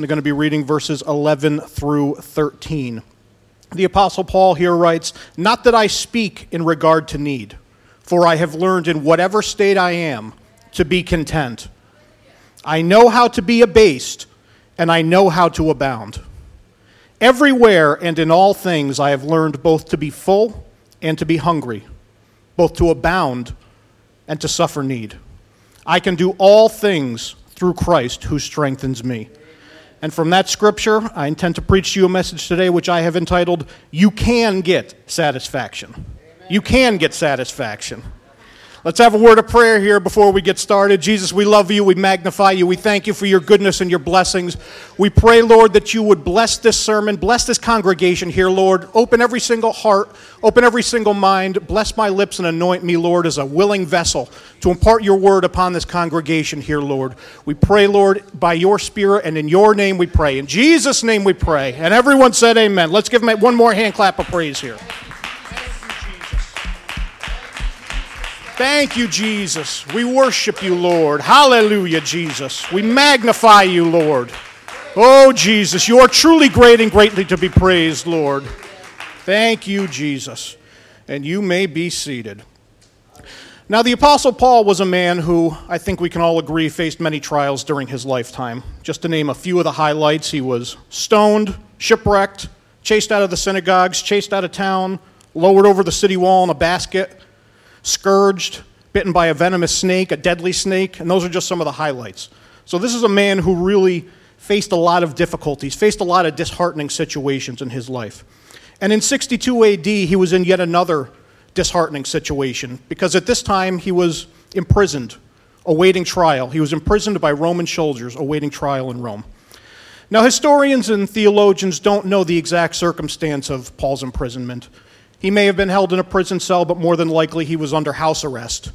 I'm going to be reading verses 11 through 13. The Apostle Paul here writes, Not that I speak in regard to need, for I have learned in whatever state I am to be content. I know how to be abased, and I know how to abound. Everywhere and in all things I have learned both to be full and to be hungry, both to abound and to suffer need. I can do all things through Christ who strengthens me. And from that scripture, I intend to preach to you a message today which I have entitled, You Can Get Satisfaction. Amen. You can get satisfaction. Let's have a word of prayer here before we get started. Jesus, we love you. We magnify you. We thank you for your goodness and your blessings. We pray, Lord, that you would bless this sermon, bless this congregation here, Lord. Open every single heart, open every single mind. Bless my lips and anoint me, Lord, as a willing vessel to impart your word upon this congregation here, Lord. We pray, Lord, by your spirit and in your name we pray. In Jesus' name we pray. And everyone said amen. Let's give him one more hand clap of praise here. Thank you, Jesus. We worship you, Lord. Hallelujah, Jesus. We magnify you, Lord. Oh, Jesus, you are truly great and greatly to be praised, Lord. Thank you, Jesus. And you may be seated. Now, the Apostle Paul was a man who I think we can all agree faced many trials during his lifetime. Just to name a few of the highlights, he was stoned, shipwrecked, chased out of the synagogues, chased out of town, lowered over the city wall in a basket scourged, bitten by a venomous snake, a deadly snake, and those are just some of the highlights. So, this is a man who really faced a lot of difficulties, faced a lot of disheartening situations in his life. And in 62 AD, he was in yet another disheartening situation because at this time he was imprisoned, awaiting trial. He was imprisoned by Roman soldiers, awaiting trial in Rome. Now, historians and theologians don't know the exact circumstance of Paul's imprisonment. He may have been held in a prison cell, but more than likely he was under house arrest.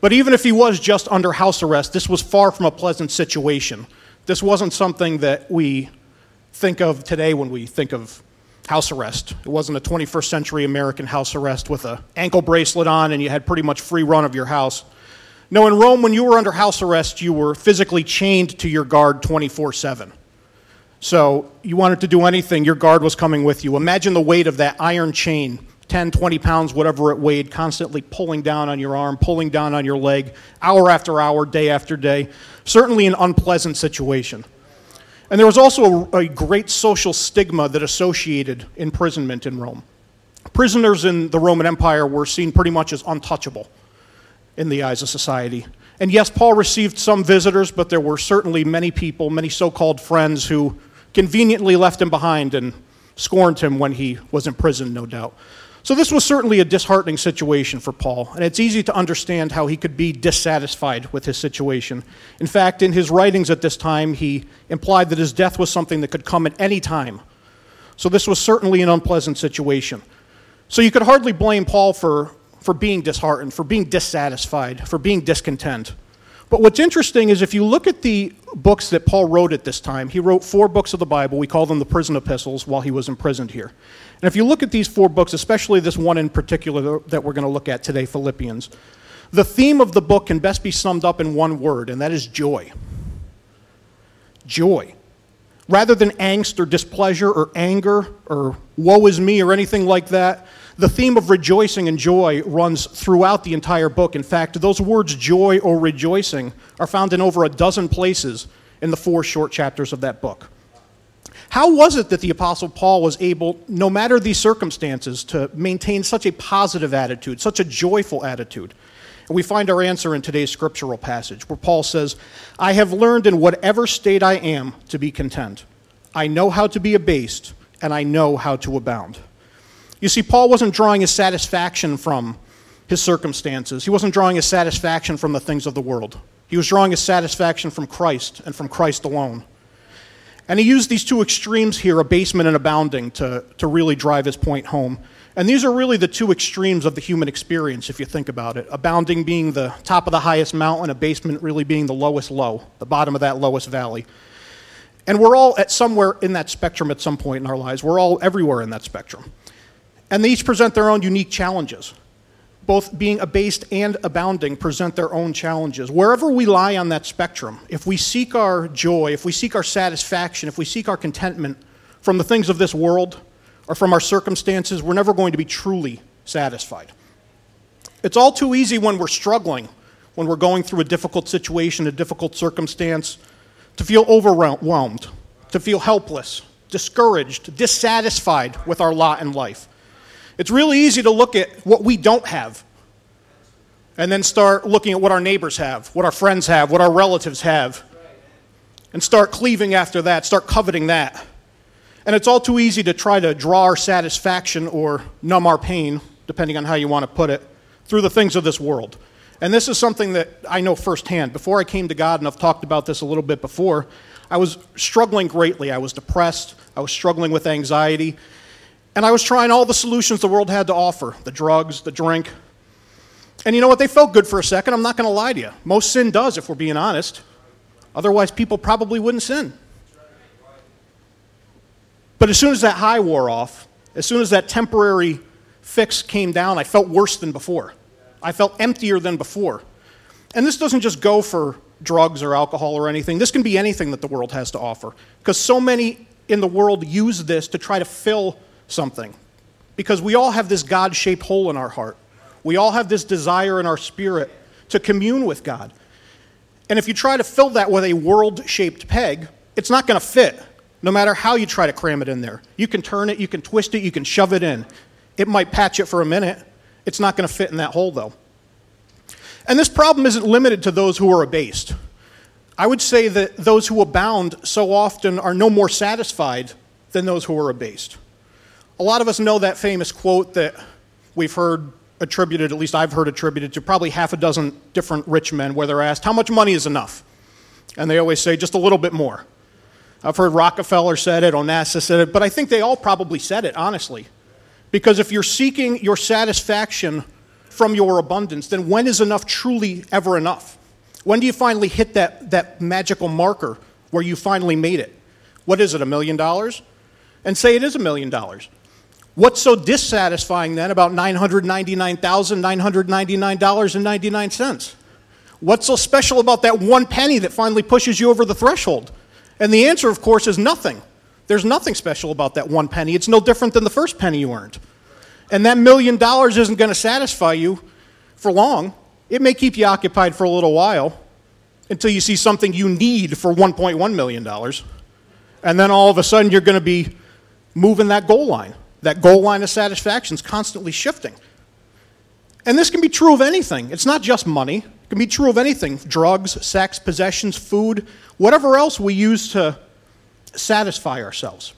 But even if he was just under house arrest, this was far from a pleasant situation. This wasn't something that we think of today when we think of house arrest. It wasn't a 21st century American house arrest with an ankle bracelet on and you had pretty much free run of your house. No, in Rome, when you were under house arrest, you were physically chained to your guard 24 7. So you wanted to do anything, your guard was coming with you. Imagine the weight of that iron chain 10, 20 pounds, whatever it weighed, constantly pulling down on your arm, pulling down on your leg, hour after hour, day after day. Certainly an unpleasant situation. And there was also a, a, great social stigma that associated imprisonment in Rome. Prisoners in the Roman Empire were seen pretty much as untouchable in the eyes of society. And yes, Paul received some visitors, but there were certainly many people, many so called friends, who conveniently left him behind and scorned him when he was in prison, no doubt. So, this was certainly a disheartening situation for Paul, and it's easy to understand how he could be dissatisfied with his situation. In fact, in his writings at this time, he implied that his death was something that could come at any time. So, this was certainly an unpleasant situation. So, you could hardly blame Paul for, for being disheartened, for being dissatisfied, for being discontent. But what's interesting is if you look at the books that Paul wrote at this time, he wrote four books of the Bible. We call them the prison epistles while he was imprisoned here. And if you look at these four books, especially this one in particular that we're going to look at today, Philippians, the theme of the book can best be summed up in one word, and that is joy. Joy. Rather than angst or displeasure or anger or woe is me or anything like that, the theme of rejoicing and joy runs throughout the entire book. In fact, those words joy or rejoicing are found in over a dozen places in the four short chapters of that book. How was it that the Apostle Paul was able, no matter these circumstances, to maintain such a positive attitude, such a joyful attitude? And we find our answer in today's scriptural passage, where Paul says, I have learned in whatever state I am to be content. I know how to be abased, and I know how to abound. You see, Paul wasn't drawing his satisfaction from his circumstances, he wasn't drawing his satisfaction from the things of the world. He was drawing his satisfaction from Christ and from Christ alone. And he used these two extremes here, abasement and abounding, to, to really drive his point home. And these are really the two extremes of the human experience, if you think about it. Abounding being the top of the highest mountain, abasement really being the lowest low, the bottom of that lowest valley. And we're all at somewhere in that spectrum at some point in our lives. We're all everywhere in that spectrum. And they each present their own unique challenges. Both being abased and abounding present their own challenges. Wherever we lie on that spectrum, if we seek our joy, if we seek our satisfaction, if we seek our contentment from the things of this world or from our circumstances, we're never going to be truly satisfied. It's all too easy when we're struggling, when we're going through a difficult situation, a difficult circumstance, to feel overwhelmed, to feel helpless, discouraged, dissatisfied with our lot in life. It's really easy to look at what we don't have and then start looking at what our neighbors have, what our friends have, what our relatives have, and start cleaving after that, start coveting that. And it's all too easy to try to draw our satisfaction or numb our pain, depending on how you want to put it, through the things of this world. And this is something that I know firsthand. Before I came to God, and I've talked about this a little bit before, I was struggling greatly. I was depressed, I was struggling with anxiety, and I was trying all the solutions the world had to offer the drugs, the drink. And you know what? They felt good for a second. I'm not going to lie to you. Most sin does, if we're being honest. Otherwise, people probably wouldn't sin. But as soon as that high wore off, as soon as that temporary fix came down, I felt worse than before. I felt emptier than before. And this doesn't just go for drugs or alcohol or anything. This can be anything that the world has to offer. Because so many in the world use this to try to fill something. Because we all have this God shaped hole in our heart. We all have this desire in our spirit to commune with God. And if you try to fill that with a world shaped peg, it's not going to fit, no matter how you try to cram it in there. You can turn it, you can twist it, you can shove it in. It might patch it for a minute. It's not going to fit in that hole, though. And this problem isn't limited to those who are abased. I would say that those who abound so often are no more satisfied than those who are abased. A lot of us know that famous quote that we've heard attributed, at least I've heard attributed to probably half a dozen different rich men, where they're asked, How much money is enough? And they always say, Just a little bit more. I've heard Rockefeller said it, Onassis said it, but I think they all probably said it, honestly. Because if you're seeking your satisfaction from your abundance, then when is enough truly ever enough? When do you finally hit that, that magical marker where you finally made it? What is it, a million dollars? And say it is a million dollars. What's so dissatisfying then about $999,999.99? What's so special about that one penny that finally pushes you over the threshold? And the answer, of course, is nothing. There's nothing special about that one penny. It's no different than the first penny you earned. And that million dollars isn't going to satisfy you for long. It may keep you occupied for a little while until you see something you need for $1.1 million. And then all of a sudden, you're going to be moving that goal line. That goal line of satisfaction is constantly shifting. And this can be true of anything. It's not just money. It can be true of anything drugs, sex, possessions, food, whatever else we use to satisfy ourselves.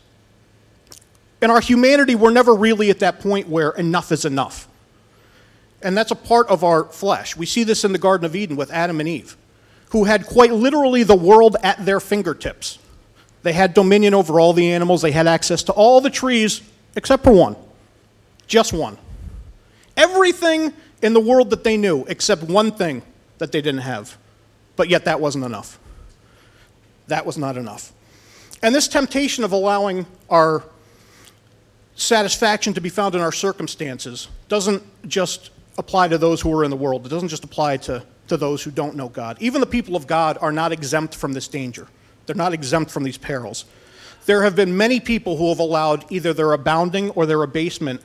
In our humanity, we're never really at that point where enough is enough. And that's a part of our flesh. We see this in the Garden of Eden with Adam and Eve, who had quite literally the world at their fingertips. They had dominion over all the animals, they had access to all the trees except for one. Just one. Everything in the world that they knew, except one thing that they didn't have. But yet that wasn't enough. That was not enough. And this temptation of allowing our satisfaction to be found in our circumstances doesn't just apply to those who are in the world, it doesn't just apply to, to those who don't know God. Even the people of God are not exempt from this danger, they're not exempt from these perils. There have been many people who have allowed either their abounding or their abasement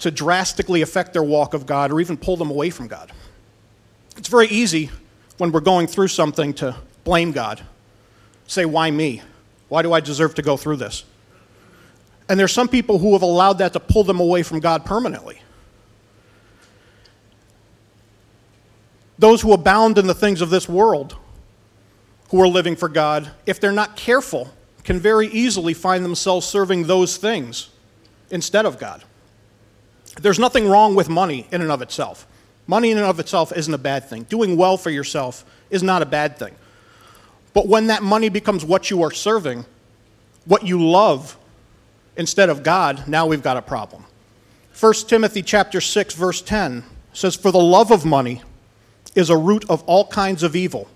to drastically affect their walk of God or even pull them away from God. It's very easy when we're going through something to blame God. Say, why me? Why do I deserve to go through this? And there's some people who have allowed that to pull them away from God permanently. Those who abound in the things of this world, who are living for God, if they're not careful, can very easily find themselves serving those things instead of God. There's nothing wrong with money in and of itself. Money in and of itself isn't a bad thing. Doing well for yourself is not a bad thing. But when that money becomes what you are serving, what you love instead of God, now we've got a problem. 1 Timothy chapter 6 verse 10 says for the love of money is a root of all kinds of evil,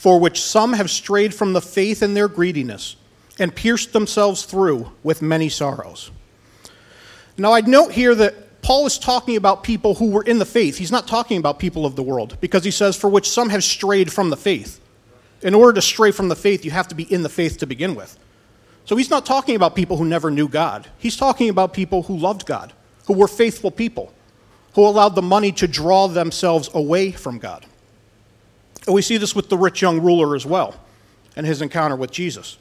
for which some have strayed from the faith in their greediness and pierced themselves through with many sorrows. Now, I'd note here that Paul is talking about people who were in the faith. He's not talking about people of the world because he says, for which some have strayed from the faith. In order to stray from the faith, you have to be in the faith to begin with. So he's not talking about people who never knew God. He's talking about people who loved God, who were faithful people, who allowed the money to draw themselves away from God. And we see this with the rich young ruler as well and his encounter with Jesus.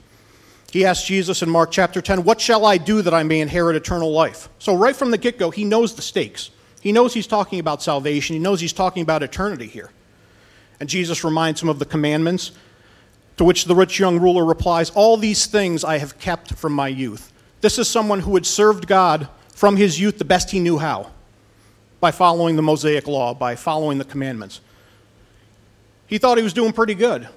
He asked Jesus in Mark chapter 10, What shall I do that I may inherit eternal life? So, right from the get go, he knows the stakes. He knows he's talking about salvation, he knows he's talking about eternity here. And Jesus reminds him of the commandments, to which the rich young ruler replies, All these things I have kept from my youth. This is someone who had served God from his youth the best he knew how by following the Mosaic law, by following the commandments. He thought he was doing pretty good.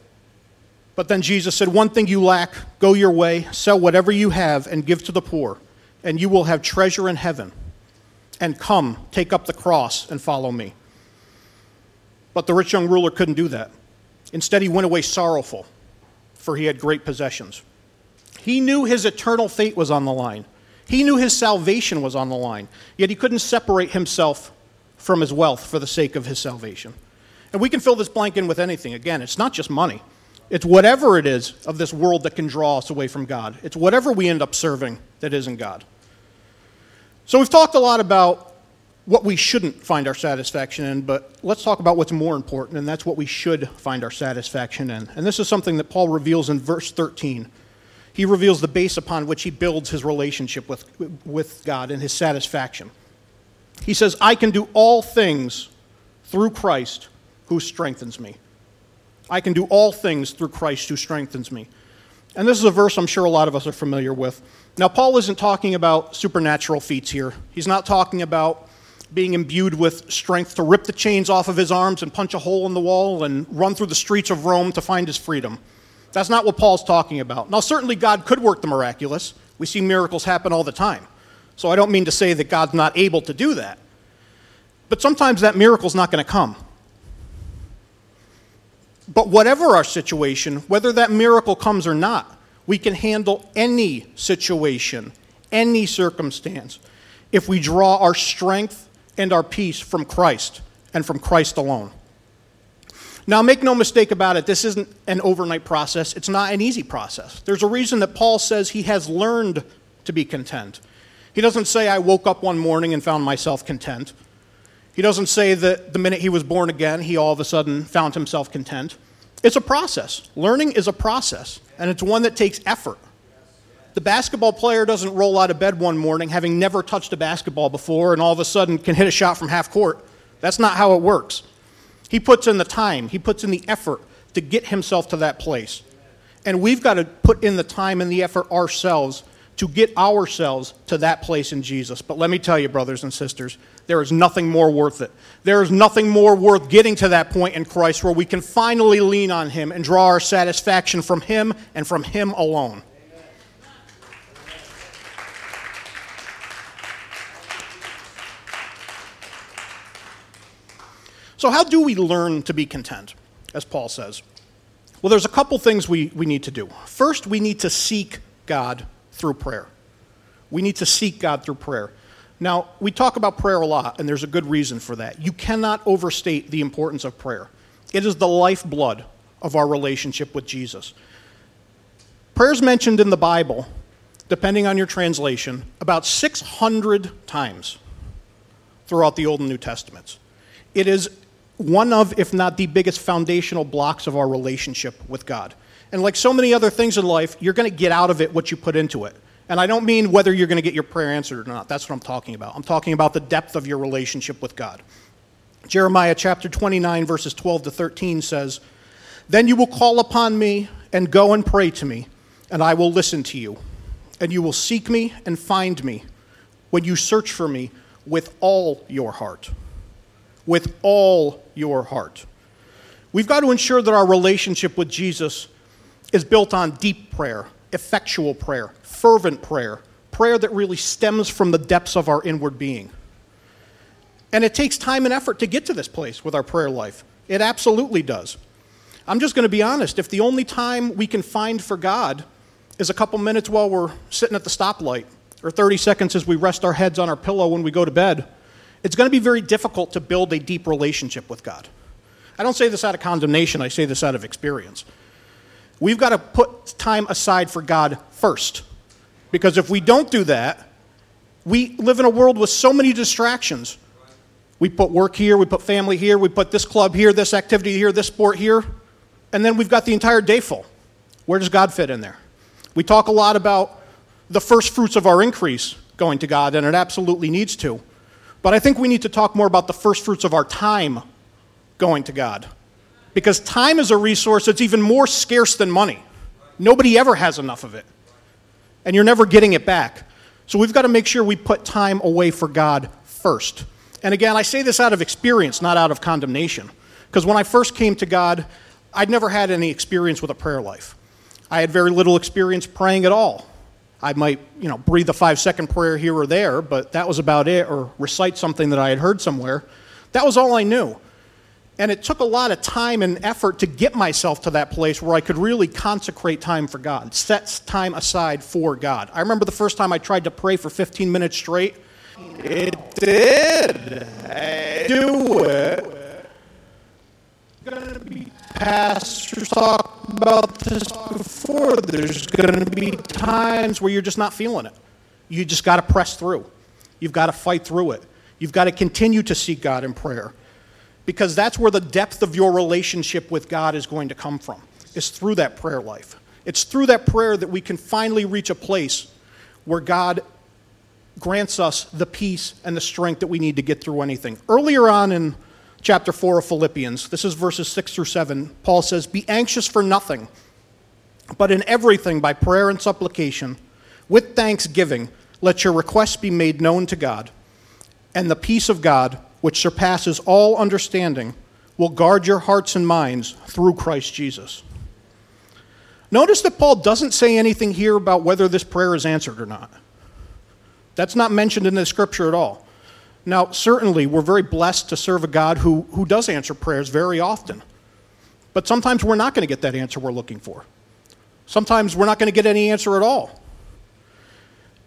But then Jesus said, One thing you lack, go your way, sell whatever you have, and give to the poor, and you will have treasure in heaven. And come, take up the cross, and follow me. But the rich young ruler couldn't do that. Instead, he went away sorrowful, for he had great possessions. He knew his eternal fate was on the line. He knew his salvation was on the line, yet he couldn't separate himself from his wealth for the sake of his salvation. And we can fill this blank in with anything. Again, it's not just money. It's whatever it is of this world that can draw us away from God. It's whatever we end up serving that isn't God. So we've talked a lot about what we shouldn't find our satisfaction in, but let's talk about what's more important, and that's what we should find our satisfaction in. And this is something that Paul reveals in verse 13. He reveals the base upon which he builds his relationship with, with God and his satisfaction. He says, I can do all things through Christ who strengthens me. I can do all things through Christ who strengthens me. And this is a verse I'm sure a lot of us are familiar with. Now, Paul isn't talking about supernatural feats here. He's not talking about being imbued with strength to rip the chains off of his arms and punch a hole in the wall and run through the streets of Rome to find his freedom. That's not what Paul's talking about. Now, certainly God could work the miraculous. We see miracles happen all the time. So I don't mean to say that God's not able to do that. But sometimes that miracle's not going to come. But whatever our situation, whether that miracle comes or not, we can handle any situation, any circumstance, if we draw our strength and our peace from Christ and from Christ alone. Now, make no mistake about it, this isn't an overnight process. It's not an easy process. There's a reason that Paul says he has learned to be content. He doesn't say, I woke up one morning and found myself content. He doesn't say that the minute he was born again, he all of a sudden found himself content. It's a process. Learning is a process, and it's one that takes effort. The basketball player doesn't roll out of bed one morning having never touched a basketball before and all of a sudden can hit a shot from half court. That's not how it works. He puts in the time, he puts in the effort to get himself to that place. And we've got to put in the time and the effort ourselves to get ourselves to that place in Jesus. But let me tell you, brothers and sisters, there is nothing more worth it. There is nothing more worth getting to that point in Christ where we can finally lean on Him and draw our satisfaction from Him and from Him alone. So, how do we learn to be content, as Paul says? Well, there's a couple things we, we need to do. First, we need to seek God through prayer. We need to seek God through prayer. Now, we talk about prayer a lot, and there's a good reason for that. You cannot overstate the importance of prayer, it is the lifeblood of our relationship with Jesus. Prayers mentioned in the Bible, depending on your translation, about 600 times throughout the Old and New Testaments. It is one of, if not the biggest foundational blocks of our relationship with God. And like so many other things in life, you're going to get out of it what you put into it. And I don't mean whether you're going to get your prayer answered or not. That's what I'm talking about. I'm talking about the depth of your relationship with God. Jeremiah chapter 29, verses 12 to 13 says, Then you will call upon me and go and pray to me, and I will listen to you. And you will seek me and find me when you search for me with all your heart with all your heart. We've got to ensure that our relationship with Jesus is built on deep prayer, effectual prayer, fervent prayer, prayer that really stems from the depths of our inward being. And it takes time and effort to get to this place with our prayer life. It absolutely does. I'm just going to be honest. If the only time we can find for God is a couple minutes while we're sitting at the stoplight, or 30 seconds as we rest our heads on our pillow when we go to bed, it's going to be very difficult to build a deep relationship with God. I don't say this out of condemnation, I say this out of experience. We've got to put time aside for God first. Because if we don't do that, we live in a world with so many distractions. We put work here, we put family here, we put this club here, this activity here, this sport here, and then we've got the entire day full. Where does God fit in there? We talk a lot about the first fruits of our increase going to God, and it absolutely needs to. But I think we need to talk more about the first fruits of our time going to God. Because time is a resource that's even more scarce than money. Nobody ever has enough of it. And you're never getting it back. So we've got to make sure we put time away for God first. And again, I say this out of experience, not out of condemnation. Because when I first came to God, I'd never had any experience with a prayer life. I had very little experience praying at all. I might, you know, breathe a five second prayer here or there, but that was about it, or recite something that I had heard somewhere. That was all I knew. And it took a lot of time and effort to get myself to that place where I could really consecrate time for God, set time aside for God. I remember the first time I tried to pray for 15 minutes straight. It did. I do it. Gonna be pastors talk about this before. There's to be times where you're just not feeling it. You just got to press through. You've got to fight through it. You've got to continue to seek God in prayer because that's where the depth of your relationship with God is going to come from. It's through that prayer life. It's through that prayer that we can finally reach a place where God grants us the peace and the strength that we need to get through anything. Earlier on in chapter 4 of Philippians, this is verses 6 through 7, Paul says, Be anxious for nothing, but in everything by prayer and supplication, with thanksgiving, let your requests be made known to God, and the peace of God, which surpasses all understanding, will guard your hearts and minds through Christ Jesus. Notice that Paul doesn't say anything here about whether this prayer is answered or not. That's not mentioned in the scripture at all. Now, certainly, we're very blessed to serve a God who, who does answer prayers very often. But sometimes we're not going to get that answer we're looking for. Sometimes we're not going to get any answer at all.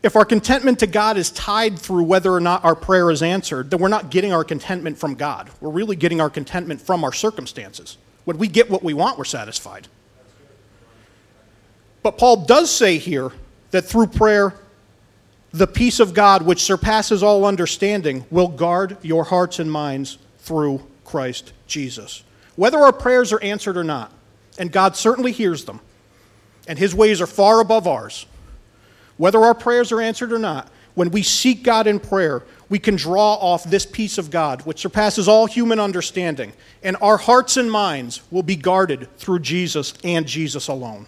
If our contentment to God is tied through whether or not our prayer is answered, then we're not getting our contentment from God. We're really getting our contentment from our circumstances. When we get what we want, we're satisfied. But Paul does say here that through prayer, the peace of God, which surpasses all understanding, will guard your hearts and minds through Christ Jesus. Whether our prayers are answered or not, and God certainly hears them, and His ways are far above ours, whether our prayers are answered or not, when we seek God in prayer, we can draw off this peace of God, which surpasses all human understanding, and our hearts and minds will be guarded through Jesus and Jesus alone.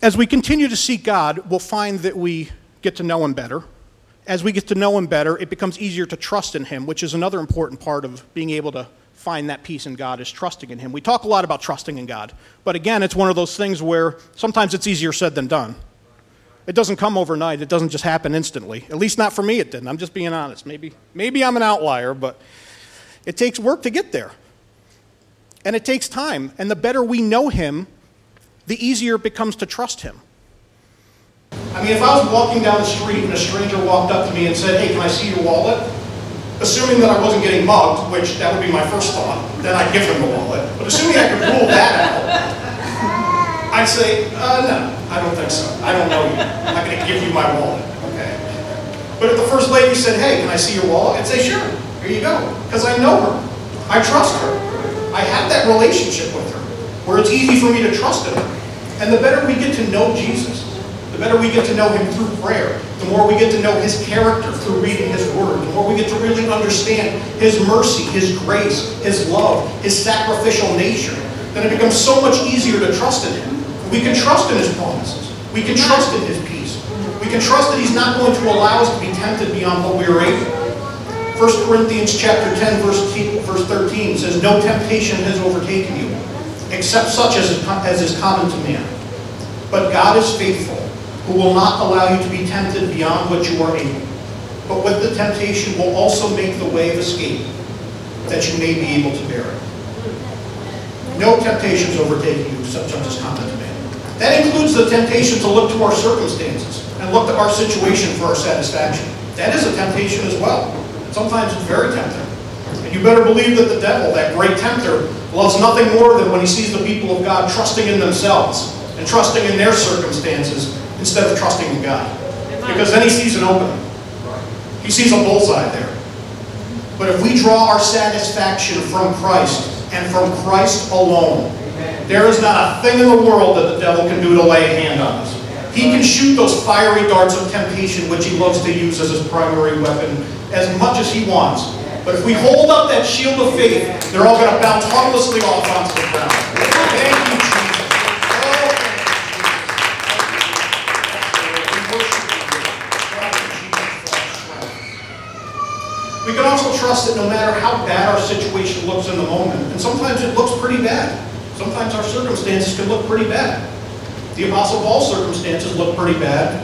As we continue to seek God, we'll find that we get to know Him better. As we get to know Him better, it becomes easier to trust in Him, which is another important part of being able to find that peace in God is trusting in Him. We talk a lot about trusting in God, but again, it's one of those things where sometimes it's easier said than done. It doesn't come overnight. It doesn't just happen instantly. At least not for me, it didn't. I'm just being honest. Maybe, maybe I'm an outlier, but it takes work to get there. And it takes time. And the better we know Him, the easier it becomes to trust him. I mean, if I was walking down the street and a stranger walked up to me and said, Hey, can I see your wallet? Assuming that I wasn't getting mugged, which that would be my first thought, then I'd give them the wallet. But assuming I could rule that out, I'd say, uh, No, I don't think so. I don't know you. I'm not going to give you my wallet. Okay. But if the first lady said, Hey, can I see your wallet? I'd say, Sure, here you go. Because I know her. I trust her. I have that relationship with her where it's easy for me to trust in her. And the better we get to know Jesus, the better we get to know him through prayer, the more we get to know his character through reading his word, the more we get to really understand his mercy, his grace, his love, his sacrificial nature, then it becomes so much easier to trust in him. We can trust in his promises. We can trust in his peace. We can trust that he's not going to allow us to be tempted beyond what we are able. 1 Corinthians chapter 10, verse 13 says, No temptation has overtaken you except such as is, as is common to man. But God is faithful, who will not allow you to be tempted beyond what you are able. But with the temptation will also make the way of escape, that you may be able to bear it. No temptations overtaking you, such as common to man. That includes the temptation to look to our circumstances and look to our situation for our satisfaction. That is a temptation as well. Sometimes it's very tempting. And you better believe that the devil, that great tempter, loves nothing more than when he sees the people of God trusting in themselves and trusting in their circumstances instead of trusting in God. Because then he sees an opening. He sees a bullseye there. But if we draw our satisfaction from Christ and from Christ alone, there is not a thing in the world that the devil can do to lay a hand on us. He can shoot those fiery darts of temptation, which he loves to use as his primary weapon, as much as he wants. But if we hold up that shield of faith, they're all going to bounce harmlessly off onto the ground. We can also trust that no matter how bad our situation looks in the moment, and sometimes it looks pretty bad. Sometimes our circumstances can look pretty bad. The Apostle Paul's circumstances look pretty bad.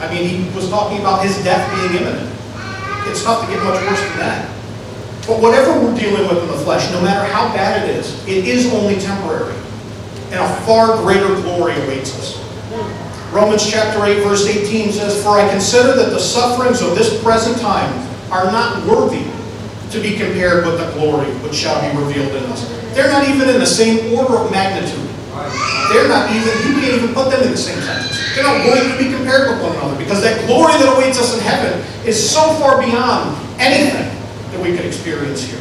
I mean, he was talking about his death being imminent. It's tough to get much worse than that. But whatever we're dealing with in the flesh, no matter how bad it is, it is only temporary. And a far greater glory awaits us. Romans chapter 8, verse 18 says, For I consider that the sufferings of this present time are not worthy to be compared with the glory which shall be revealed in us. They're not even in the same order of magnitude. They're not even, you can't even put them in the same sentence. They're not going to be compared with one another because that glory that awaits us in heaven is so far beyond anything that we can experience here.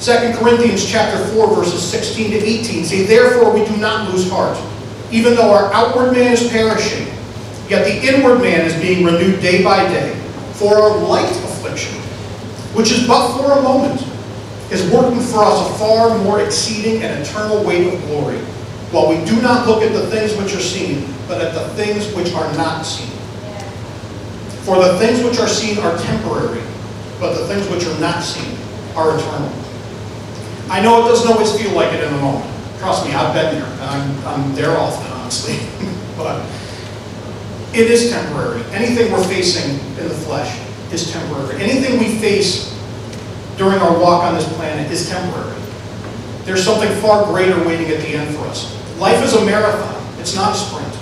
2 Corinthians chapter 4, verses 16 to 18 say, Therefore we do not lose heart, even though our outward man is perishing, yet the inward man is being renewed day by day. For our light which is but for a moment, is working for us a far more exceeding and eternal weight of glory, while we do not look at the things which are seen, but at the things which are not seen. For the things which are seen are temporary, but the things which are not seen are eternal. I know it doesn't always feel like it in the moment. Trust me, I've been there. I'm, I'm there often, honestly. but it is temporary. Anything we're facing in the flesh is temporary. Anything we face during our walk on this planet is temporary. There's something far greater waiting at the end for us. Life is a marathon, it's not a sprint.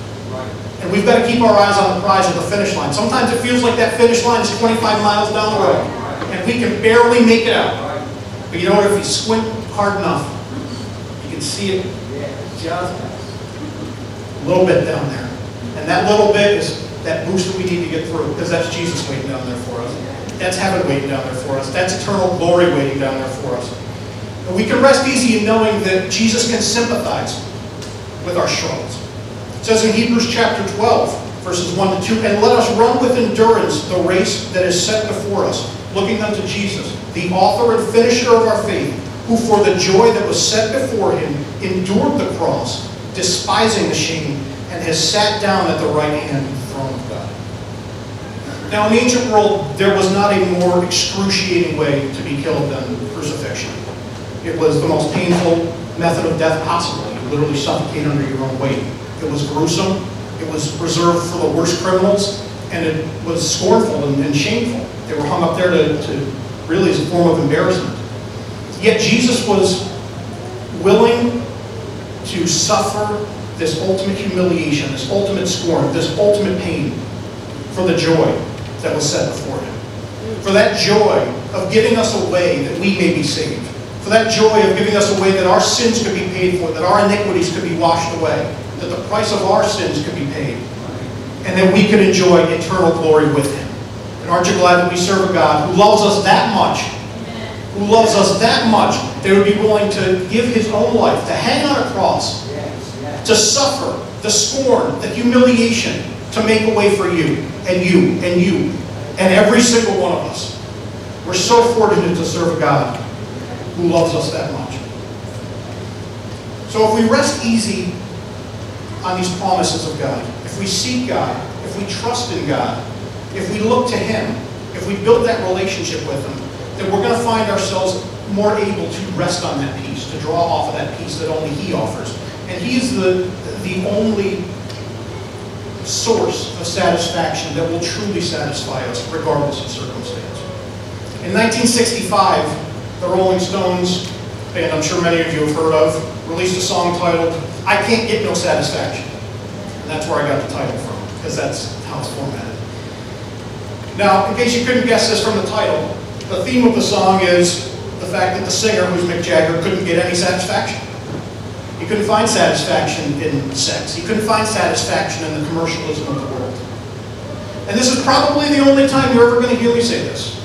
And we've got to keep our eyes on the prize at the finish line. Sometimes it feels like that finish line is 25 miles down the road, and we can barely make it out. But you know what? If you squint hard enough, you can see it just a little bit down there. And that little bit is that boost that we need to get through, because that's Jesus waiting down there for us. That's heaven waiting down there for us. That's eternal glory waiting down there for us. And we can rest easy in knowing that Jesus can sympathize with our struggles. It says in Hebrews chapter 12, verses 1 to 2, And let us run with endurance the race that is set before us, looking unto Jesus, the author and finisher of our faith, who for the joy that was set before him endured the cross, despising the shame, and has sat down at the right hand throne of God. Now, in the ancient world, there was not a more excruciating way to be killed than crucifixion. It was the most painful method of death possible. You literally suffocate under your own weight. It was gruesome. It was reserved for the worst criminals, and it was scornful and, and shameful. They were hung up there to, to really as a form of embarrassment. Yet Jesus was willing to suffer this ultimate humiliation, this ultimate scorn, this ultimate pain for the joy that was set before him. For that joy of giving us a way that we may be saved. For that joy of giving us a way that our sins could be paid for, that our iniquities could be washed away, that the price of our sins could be paid, and that we could enjoy eternal glory with him. And aren't you glad that we serve a God who loves us that much, who loves us that much, that would be willing to give his own life, to hang on a cross, to suffer the scorn, the humiliation, to make a way for you, and you, and you, and every single one of us. We're so fortunate to serve a God who loves us that much. So if we rest easy on these promises of God, if we seek God, if we trust in God, if we look to Him, if we build that relationship with Him, then we're going to find ourselves more able to rest on that peace, to draw off of that peace that only He offers. And He's the, the only source of satisfaction that will truly satisfy us, regardless of circumstance. In 1965, the Rolling Stones, band I'm sure many of you have heard of, released a song titled, I Can't Get No Satisfaction. And that's where I got the title from, because that's how it's formatted. Now, in case you couldn't guess this from the title, the theme of the song is the fact that the singer, who's Mick Jagger, couldn't get any satisfaction. He couldn't find satisfaction in sex. He couldn't find satisfaction in the commercialism of the world. And this is probably the only time you're ever going to hear me say this.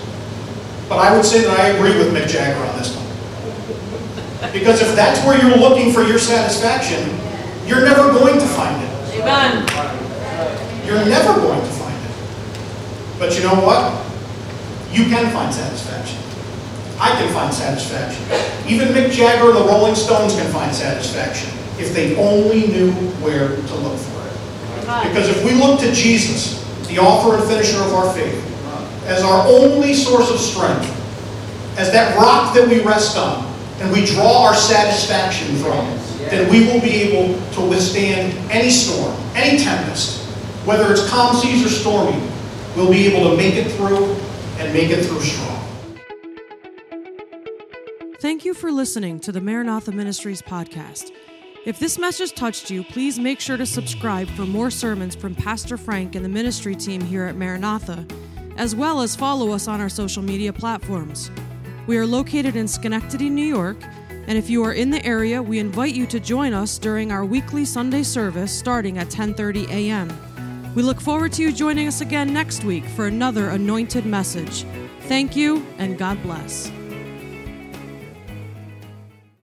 But I would say that I agree with Mick Jagger on this one. Because if that's where you're looking for your satisfaction, you're never going to find it. Amen. You're never going to find it. But you know what? You can find satisfaction. I can find satisfaction. Even Mick Jagger and the Rolling Stones can find satisfaction if they only knew where to look for it. Because if we look to Jesus, the author and finisher of our faith, uh, as our only source of strength, as that rock that we rest on, and we draw our satisfaction from, then we will be able to withstand any storm, any tempest, whether it's calm seas or stormy, we'll be able to make it through and make it through strong. Thank you for listening to the Maranatha Ministries podcast. If this message touched you, please make sure to subscribe for more sermons from Pastor Frank and the ministry team here at Maranatha, as well as follow us on our social media platforms. We are located in Schenectady, New York, and if you are in the area, we invite you to join us during our weekly Sunday service starting at 10:30 a.m. We look forward to you joining us again next week for another anointed message. Thank you and God bless.